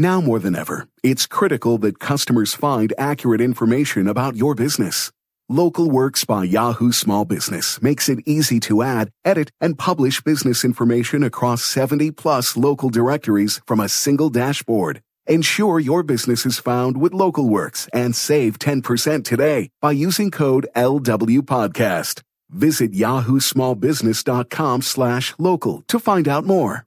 Now more than ever, it's critical that customers find accurate information about your business. Local Works by Yahoo Small Business makes it easy to add, edit, and publish business information across 70 plus local directories from a single dashboard. Ensure your business is found with Local Works and save 10% today by using code LW Podcast. Visit yahoosmallbusiness.com slash local to find out more.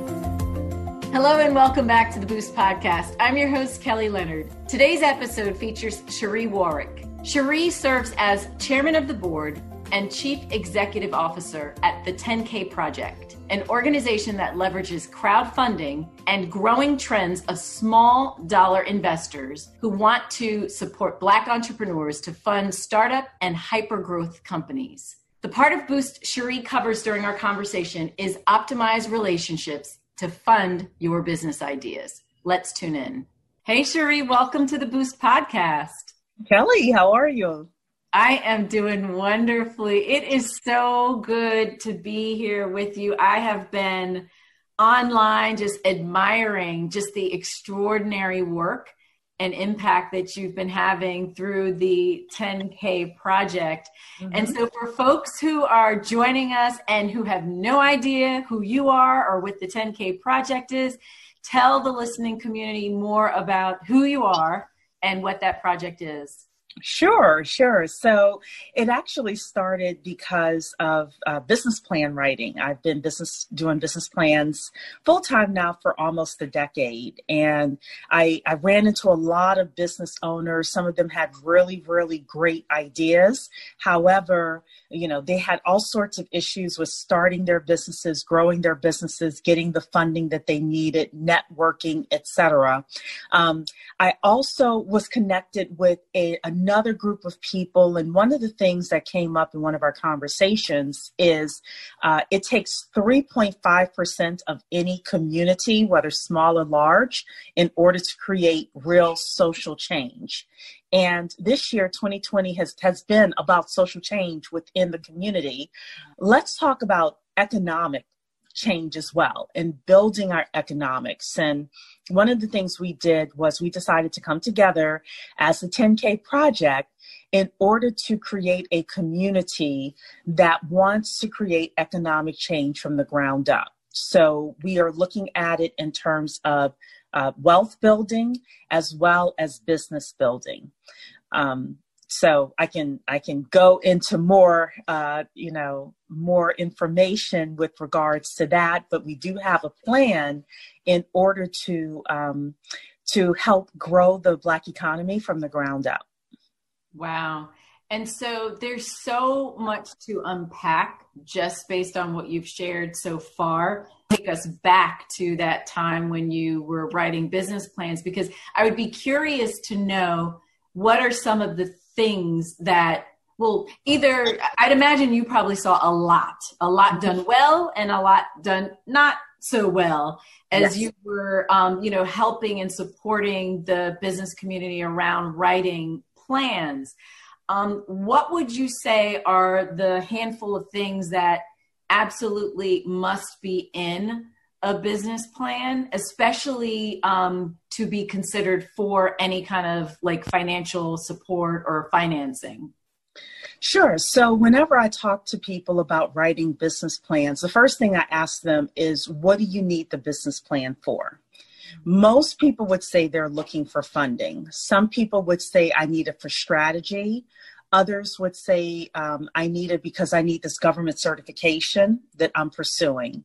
Hello and welcome back to the Boost Podcast. I'm your host, Kelly Leonard. Today's episode features Cheree Warrick. Cheree serves as chairman of the board and chief executive officer at the 10K Project, an organization that leverages crowdfunding and growing trends of small dollar investors who want to support Black entrepreneurs to fund startup and hyper growth companies. The part of Boost Cheree covers during our conversation is optimize relationships to fund your business ideas. Let's tune in. Hey, Cheree, welcome to the Boost Podcast. Kelly, how are you? I am doing wonderfully. It is so good to be here with you. I have been online just admiring just the extraordinary work and impact that you've been having through the 10K project. Mm-hmm. And so, for folks who are joining us and who have no idea who you are or what the 10K project is, tell the listening community more about who you are and what that project is. Sure, sure. So it actually started because of uh, business plan writing. I've been business doing business plans full time now for almost a decade, and I, I ran into a lot of business owners. Some of them had really, really great ideas. However, you know they had all sorts of issues with starting their businesses, growing their businesses, getting the funding that they needed, networking, etc. Um, I also was connected with a, a another group of people. And one of the things that came up in one of our conversations is uh, it takes 3.5% of any community, whether small or large, in order to create real social change. And this year, 2020 has, has been about social change within the community. Let's talk about economic change as well and building our economics. And one of the things we did was we decided to come together as the 10K project in order to create a community that wants to create economic change from the ground up. So we are looking at it in terms of uh, wealth building as well as business building. Um, so i can i can go into more uh, you know more information with regards to that but we do have a plan in order to um, to help grow the black economy from the ground up wow and so there's so much to unpack just based on what you've shared so far. Take us back to that time when you were writing business plans because I would be curious to know what are some of the things that well either i'd imagine you probably saw a lot a lot done well and a lot done not so well as yes. you were um, you know helping and supporting the business community around writing plans um, what would you say are the handful of things that absolutely must be in a business plan, especially um, to be considered for any kind of like financial support or financing? Sure. So, whenever I talk to people about writing business plans, the first thing I ask them is, What do you need the business plan for? Most people would say they're looking for funding. Some people would say, I need it for strategy. Others would say, um, I need it because I need this government certification that I'm pursuing.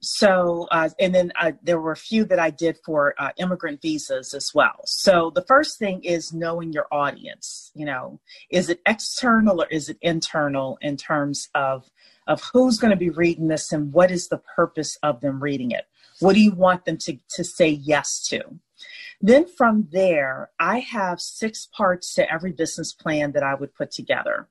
So, uh, and then uh, there were a few that I did for uh, immigrant visas as well. So, the first thing is knowing your audience. You know, is it external or is it internal in terms of of who's going to be reading this and what is the purpose of them reading it? What do you want them to to say yes to? Then from there, I have six parts to every business plan that I would put together.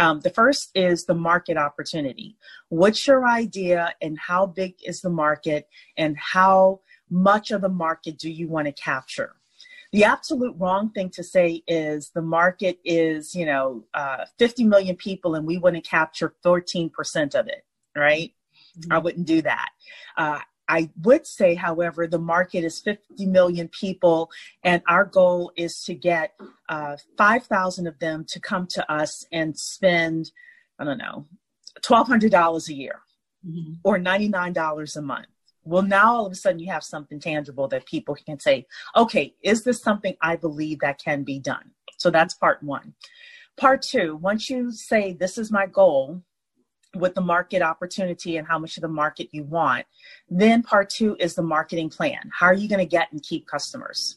Um, the first is the market opportunity. What's your idea and how big is the market and how much of the market do you want to capture? The absolute wrong thing to say is the market is, you know, uh, 50 million people and we want to capture 13% of it, right? Mm-hmm. I wouldn't do that. Uh, I would say, however, the market is 50 million people, and our goal is to get uh, 5,000 of them to come to us and spend, I don't know, $1,200 a year mm-hmm. or $99 a month. Well, now all of a sudden you have something tangible that people can say, okay, is this something I believe that can be done? So that's part one. Part two, once you say, this is my goal, with the market opportunity and how much of the market you want. Then part two is the marketing plan. How are you going to get and keep customers?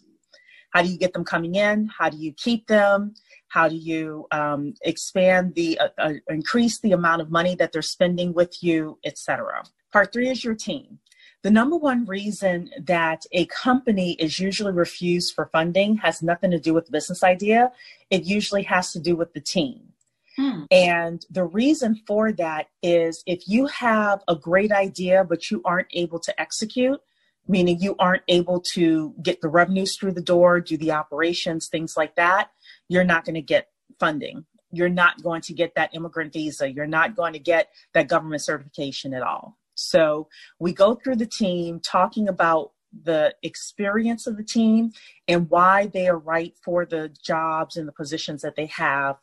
How do you get them coming in? How do you keep them? How do you um, expand the uh, uh, increase the amount of money that they're spending with you, etc. Part three is your team. The number one reason that a company is usually refused for funding has nothing to do with the business idea. It usually has to do with the team Hmm. And the reason for that is if you have a great idea, but you aren't able to execute, meaning you aren't able to get the revenues through the door, do the operations, things like that, you're not going to get funding. You're not going to get that immigrant visa. You're not going to get that government certification at all. So we go through the team talking about the experience of the team and why they are right for the jobs and the positions that they have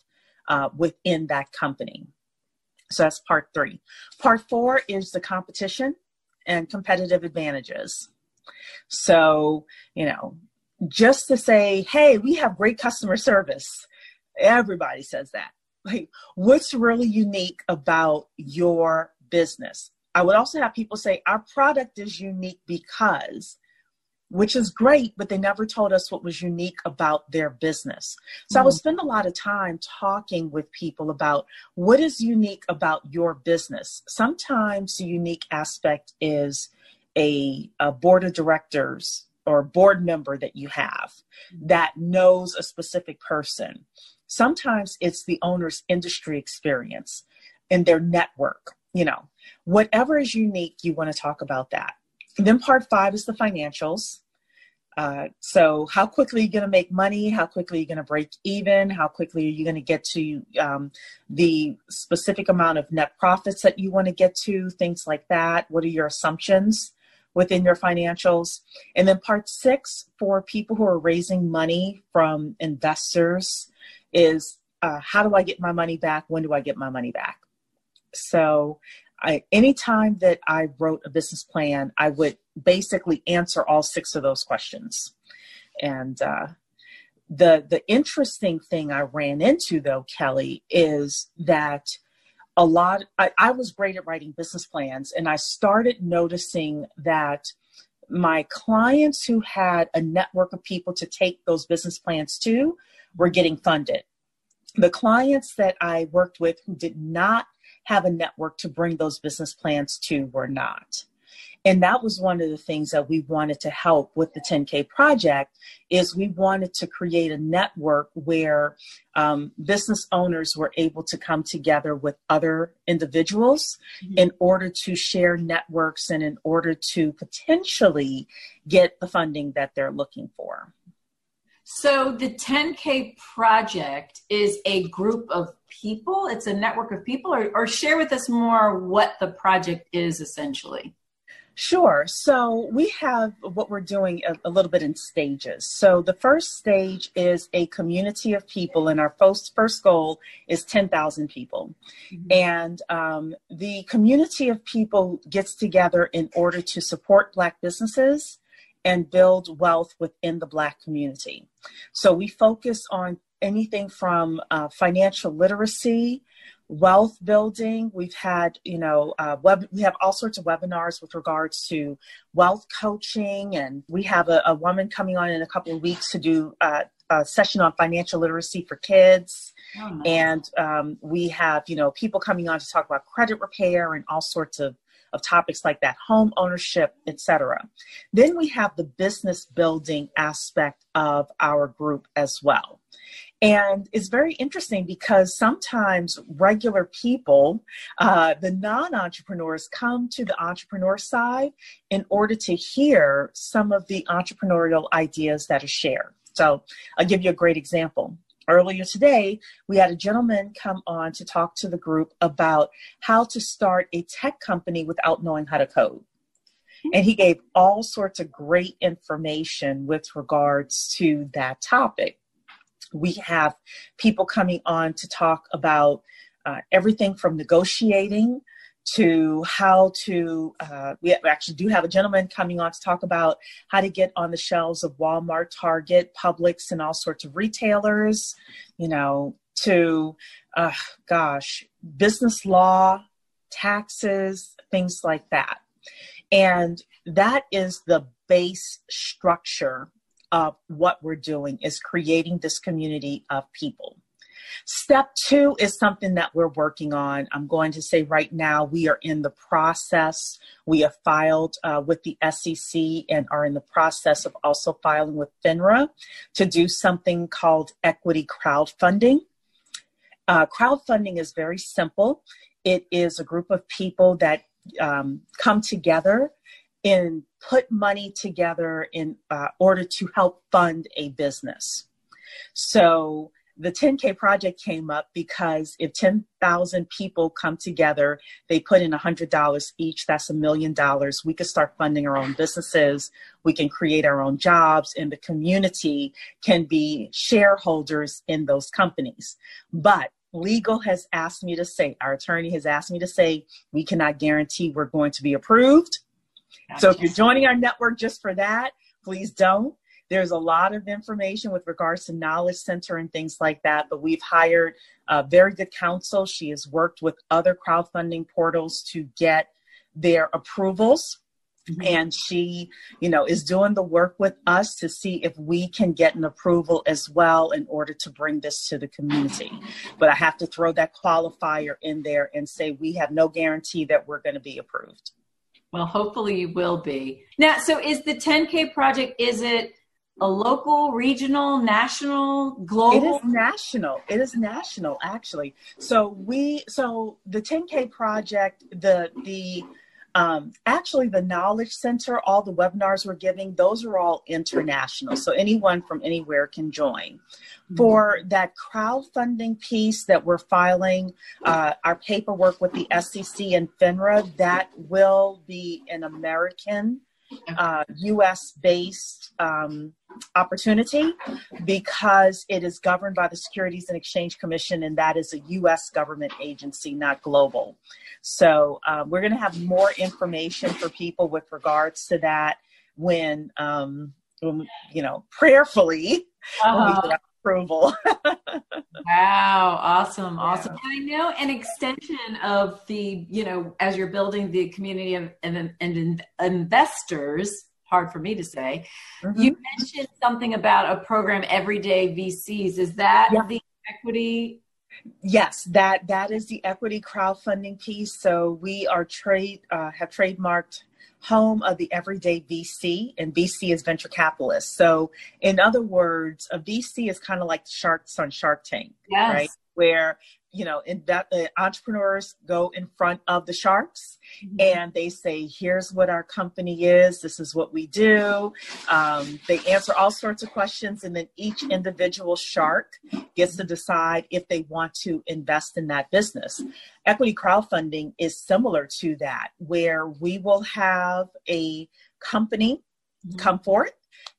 uh, within that company. So that's part three. Part four is the competition and competitive advantages. So, you know, just to say, hey, we have great customer service, everybody says that. Like, what's really unique about your business? I would also have people say, our product is unique because which is great, but they never told us what was unique about their business. So mm-hmm. I would mm-hmm. spend a lot of time talking with people about what is unique about your business. Sometimes the unique aspect is a, a board of directors or board member that you have mm-hmm. that knows a specific person. Sometimes it's the owner's industry experience and their network. You know, whatever is unique, you want to talk about that. And then part five is the financials. Uh, so, how quickly are you going to make money? How quickly are you going to break even? How quickly are you going to get to um, the specific amount of net profits that you want to get to? Things like that. What are your assumptions within your financials? And then, part six for people who are raising money from investors is uh, how do I get my money back? When do I get my money back? So, I, anytime that I wrote a business plan, I would basically answer all six of those questions. And uh, the the interesting thing I ran into though, Kelly, is that a lot. I, I was great at writing business plans, and I started noticing that my clients who had a network of people to take those business plans to were getting funded. The clients that I worked with who did not have a network to bring those business plans to were not and that was one of the things that we wanted to help with the 10k project is we wanted to create a network where um, business owners were able to come together with other individuals mm-hmm. in order to share networks and in order to potentially get the funding that they're looking for so the 10K project is a group of people, it's a network of people, or, or share with us more what the project is essentially. Sure. So we have what we're doing a, a, little bit in stages. So the first stage is a community of people, and our first, first goal is 10,000 people. Mm-hmm. And um, the community of people gets together in order to support Black businesses and build wealth within the Black community. So we focus on anything from uh, financial literacy wealth building. We've had, you know, uh, web, we have all sorts of webinars with regards to wealth coaching, and we have a, a woman coming on in a couple of weeks to do uh, a session on financial literacy for kids. Oh, and um, we have, you know, people coming on to talk about credit repair and all sorts of of topics like that, home ownership, etc. Then we have the business building aspect of our group as well. And it's very interesting because sometimes regular people, uh, the non entrepreneurs, come to the entrepreneur side in order to hear some of the entrepreneurial ideas that are shared. So I'll give you a great example. Earlier today, we had a gentleman come on to talk to the group about how to start a tech company without knowing how to code. And he gave all sorts of great information with regards to that topic. We have people coming on to talk about uh, everything from negotiating to how to uh, we actually do have a gentleman coming on to talk about how to get on the shelves of walmart target publix and all sorts of retailers you know to uh, gosh business law taxes things like that. And that is the base structure of what we're doing is creating this community of people Step two is something that we're working on. I'm going to say right now we are in the process. We have filed uh, with the SEC and are in the process of also filing with FINRA to do something called equity crowdfunding. Uh, crowdfunding is very simple. It is a group of people that um, come together and put money together in uh, order to help fund a business. So the 10K project came up because if 10,000 people come together, they put in $100 each, that's a million dollars. We could start funding our own businesses. We can create our own jobs, and the community can be shareholders in those companies. But legal has asked me to say, our attorney has asked me to say, we cannot guarantee we're going to be approved. So if you're joining our network just for that, please don't. There's a lot of information with regards to Knowledge Center and things like that, but we've hired a very good counsel. She has worked with other crowdfunding portals to get their approvals. Mm-hmm. And she, you know, is doing the work with us to see if we can get an approval as well in order to bring this to the community. But I have to throw that qualifier in there and say we have no guarantee that we're going to be approved. Well, hopefully you will be. Now, so is the 10K project, is it a local, regional, national, global? It is national. It is national, actually. So we, so the 10K project, the the um, actually the knowledge center, all the webinars we're giving, those are all international. So anyone from anywhere can join. Mm-hmm. For that crowdfunding piece that we're filing, uh, our paperwork with the SEC and FINRA, that will be an American uh, US based um, opportunity because it is governed by the Securities and Exchange Commission, and that is a US government agency, not global. So um, we're going to have more information for people with regards to that when, um, when you know, prayerfully. Uh-huh approval. wow, awesome, awesome. Yeah. I know an extension of the, you know, as you're building the community of and, and investors, hard for me to say. Mm-hmm. You mentioned something about a program everyday VCs. Is that yeah. the equity Yes, that that is the equity crowdfunding piece. So we are trade uh, have trademarked home of the everyday VC, and VC is venture capitalist. So, in other words, a VC is kind of like sharks on Shark Tank, yes. right? Where you know, in that uh, entrepreneurs go in front of the sharks mm-hmm. and they say, "Here's what our company is. This is what we do." Um, they answer all sorts of questions, and then each individual shark gets to decide if they want to invest in that business. Equity crowdfunding is similar to that, where we will have a company mm-hmm. come forth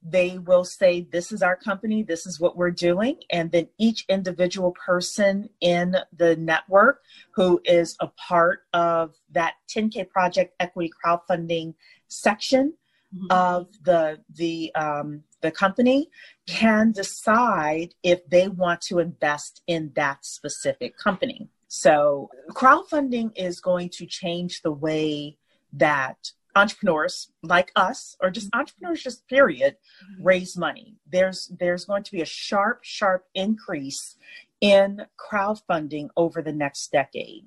they will say, This is our company, this is what we're doing. And then each individual person in the network who is a part of that 10K Project Equity Crowdfunding section mm-hmm. of the, the, um, the company can decide if they want to invest in that specific company. So, crowdfunding is going to change the way that entrepreneurs like us or just entrepreneurs just period mm-hmm. raise money there's there's going to be a sharp sharp increase in crowdfunding over the next decade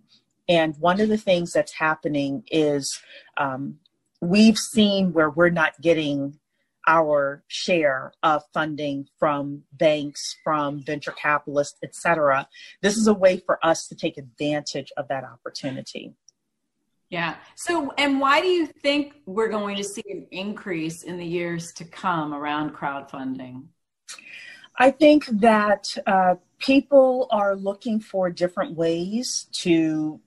And one of the things that's happening is um, we've seen where we're not getting our share of funding from banks, from venture capitalists, et cetera. This is a way for us to take advantage of that opportunity. Yeah. So, and why do you think we're going to see an increase in the years to come around crowdfunding? I think that uh, people are looking for different ways to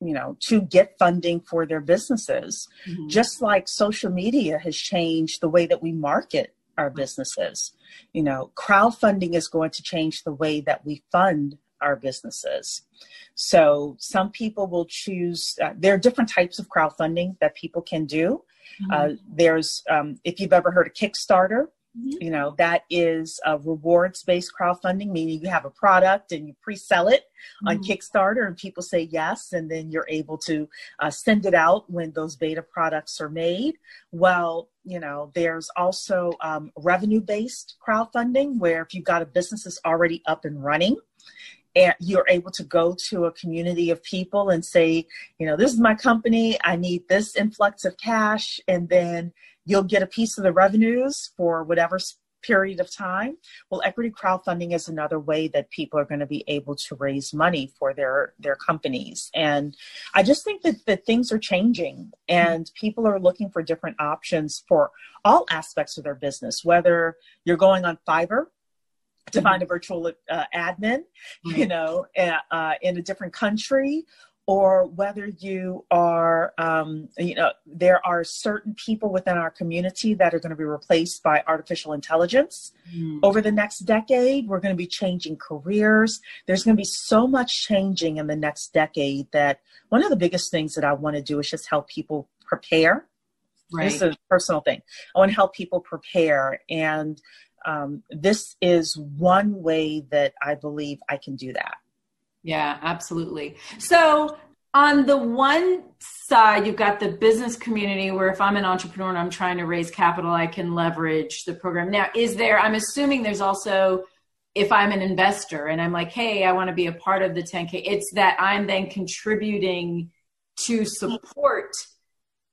you know to get funding for their businesses mm-hmm. just like social media has changed the way that we market our businesses you know crowdfunding is going to change the way that we fund our businesses so some people will choose uh, there are different types of crowdfunding that people can do mm-hmm. uh, there's um, if you've ever heard of kickstarter Mm-hmm. You know, that is a rewards based crowdfunding, meaning you have a product and you pre sell it mm-hmm. on Kickstarter and people say yes, and then you're able to uh, send it out when those beta products are made. Well, you know, there's also um, revenue based crowdfunding where if you've got a business that's already up and running, and you're able to go to a community of people and say, you know, this is my company, I need this influx of cash, and then you'll get a piece of the revenues for whatever period of time. Well, equity crowdfunding is another way that people are going to be able to raise money for their their companies. And I just think that, that things are changing and people are looking for different options for all aspects of their business, whether you're going on Fiverr to find a virtual uh, admin, you know, uh, in a different country, or whether you are, um, you know, there are certain people within our community that are going to be replaced by artificial intelligence mm. over the next decade. We're going to be changing careers. There's going to be so much changing in the next decade that one of the biggest things that I want to do is just help people prepare. Right. This is a personal thing. I want to help people prepare. And um, this is one way that I believe I can do that. Yeah, absolutely. So, on the one side, you've got the business community where if I'm an entrepreneur and I'm trying to raise capital, I can leverage the program. Now, is there, I'm assuming there's also, if I'm an investor and I'm like, hey, I want to be a part of the 10K, it's that I'm then contributing to support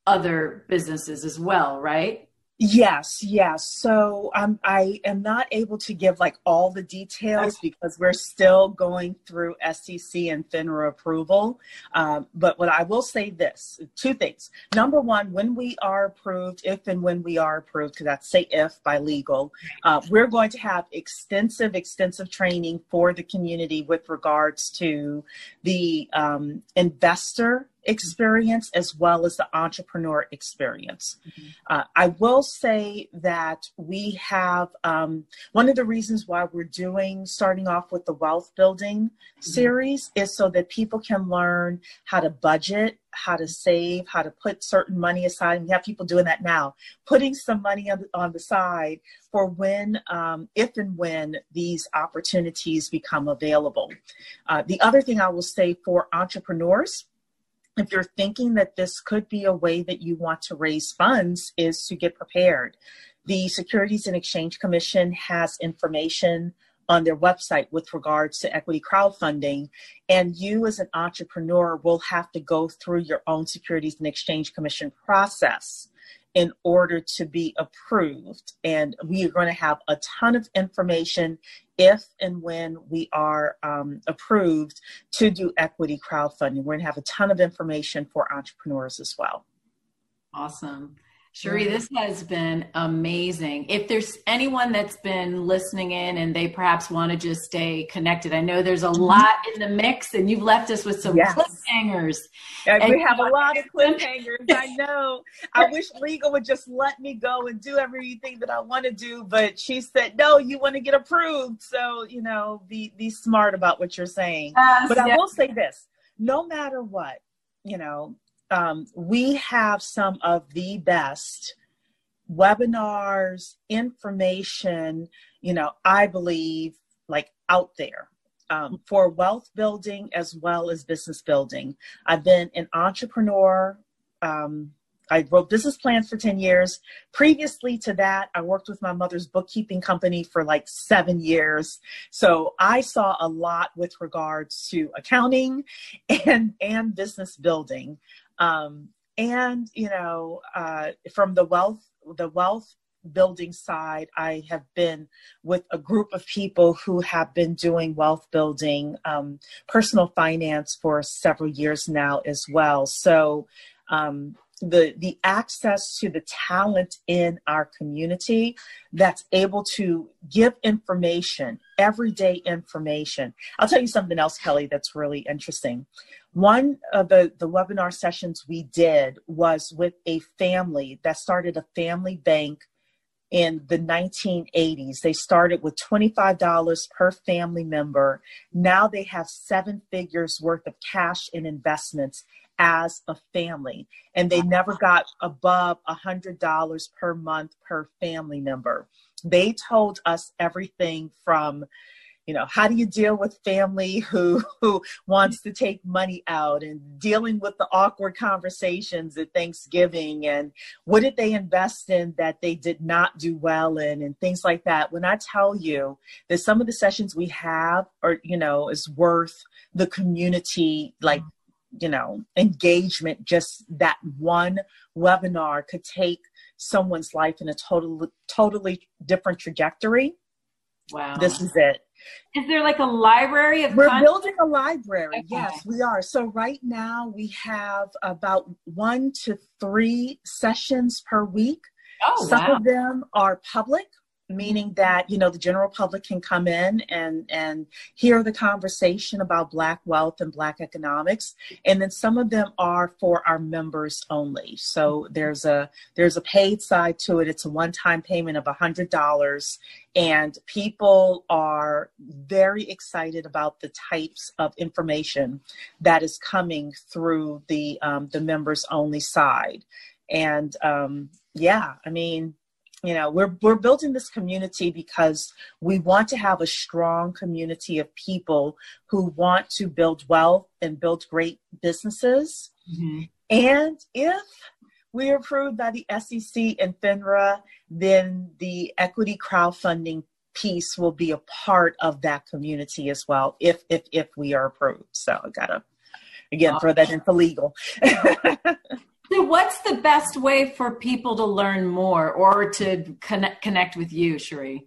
other businesses as well, right? Yes, yes. So um, I am not able to give like all the details because we're still going through SEC and FINRA approval. Um, but what I will say this two things. Number one, when we are approved, if and when we are approved, because that's say if by legal, uh, we're going to have extensive, extensive training for the community with regards to the um, investor experience as well as the entrepreneur experience. Mm-hmm. Uh, I will say that we have um, one of the reasons why we're doing starting off with the wealth building mm-hmm. series is so that people can learn how to budget. How to save, how to put certain money aside. And we have people doing that now, putting some money on the, on the side for when, um, if and when these opportunities become available. Uh, the other thing I will say for entrepreneurs, if you're thinking that this could be a way that you want to raise funds is to get prepared. The securities and exchange commission has information on their website with regards to equity crowdfunding and you as an entrepreneur will have to go through your own securities and exchange commission process in order to be approved. And we are going to have a ton of information if and when we are um, approved to do equity crowdfunding. We're going to have a ton of information for entrepreneurs as well. Awesome. Cheree, this has been amazing. If there's anyone that's been listening in and they perhaps want to just stay connected, I know there's a mm-hmm. lot in the mix and you've left us with some yes. cliffhangers. And we have a lot of cliffhangers. I know. I wish legal would just let me go and do everything that I want to do, but she said, no, you want to get approved. So, you know, be, be smart about what you're saying. Yes, but I will say this, no matter what, you know, um, we have some of the best webinars, information, you know, I believe like out there um, for wealth building as well as business building. I've been an entrepreneur um, I wrote business plans for 10 years. Previously to that, I worked with my mother's bookkeeping company for like seven years. So I saw a lot with regards to accounting and, and business building. Um, and, you know, uh, from the wealth, the wealth building side, I have been with a group of people who have been doing wealth building, um, personal finance for several years now as well. So, um, the the access to the talent in our community that's able to give information everyday information i'll tell you something else kelly that's really interesting one of the the webinar sessions we did was with a family that started a family bank in the 1980s. They started with $25 per family member. Now they have seven figures worth of cash in investments as a family. And they never got above $100 per month per family member. They told us everything from you know how do you deal with family who who wants to take money out and dealing with the awkward conversations at thanksgiving? And what did they invest in that they did not do well in? And things like that. When i tell you that some of the sessions we have are you know is worth the community like you know engagement just that one webinar could take someone's life in a totally totally different trajectory. Wow. This is it is there like a library of We're content? building a library. Okay. Yes, we are. So right now we have about one to three sessions per week. Oh, Some wow. of them are public, meaning that you know the general public can come in and and hear the conversation about black wealth and black economics. And then some of them are for our members only. So there's a there's a paid side to it. It's a one-time payment of a hundred dollars. And people are very excited about the types of information that is coming through the um, the members only side. And um, yeah i mean you know we're we're building this community because we want to have a strong community of people who want to build wealth and build great businesses Mhm. and if we are approved by the SEC and FINRA, then the equity crowdfunding piece will be a part of that community as well. If if if we are approved, so I gotta again throw that in for legal. So, what's the best way for people to learn more or to connect connect with you, Cheree?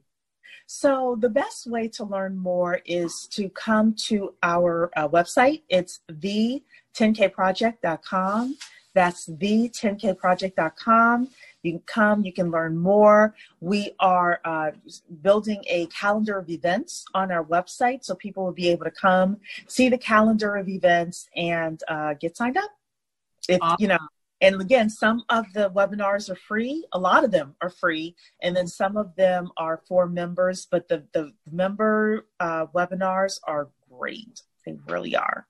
So the best way to learn more is to come to our uh, website. It's the10kproject.com. That's the10kproject.com. You can come, you can learn more. We are uh, building a calendar of events on our website so people will be able to come, see the calendar of events, and uh, get signed up. If you know, and again, some of the webinars are free. A lot of them are free, and then some of them are for members. But the the member uh, webinars are great. They really are.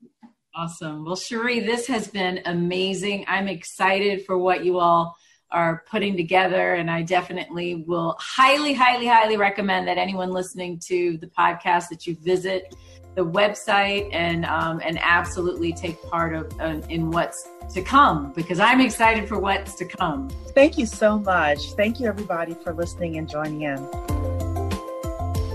Awesome. Well, Cheree, this has been amazing. I'm excited for what you all are putting together, and I definitely will highly, highly, highly recommend that anyone listening to the podcast that you visit the website and um, and absolutely take part of uh, in what's to come because I'm excited for what's to come. Thank you so much. Thank you, everybody, for listening and joining in.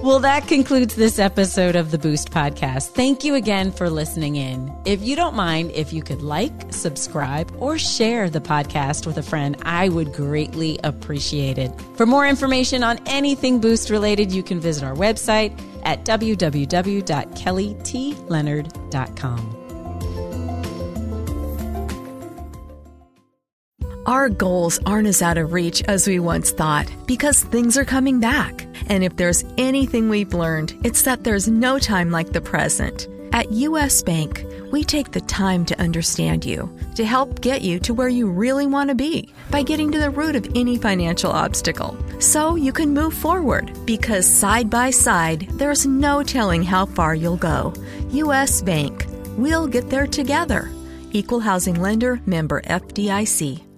Well, that concludes this episode of the Boost Podcast. Thank you again for listening in. If you don't mind, if you could like, subscribe, or share the podcast with a friend, I would greatly appreciate it. For more information on anything Boost related, you can visit our website at www.kellytleonard.com. Our goals aren't as out of reach as we once thought because things are coming back. And if there's anything we've learned, it's that there's no time like the present. At US Bank, we take the time to understand you, to help get you to where you really want to be by getting to the root of any financial obstacle. So you can move forward because side by side, there's no telling how far you'll go. US Bank, we'll get there together. Equal Housing Lender, member FDIC.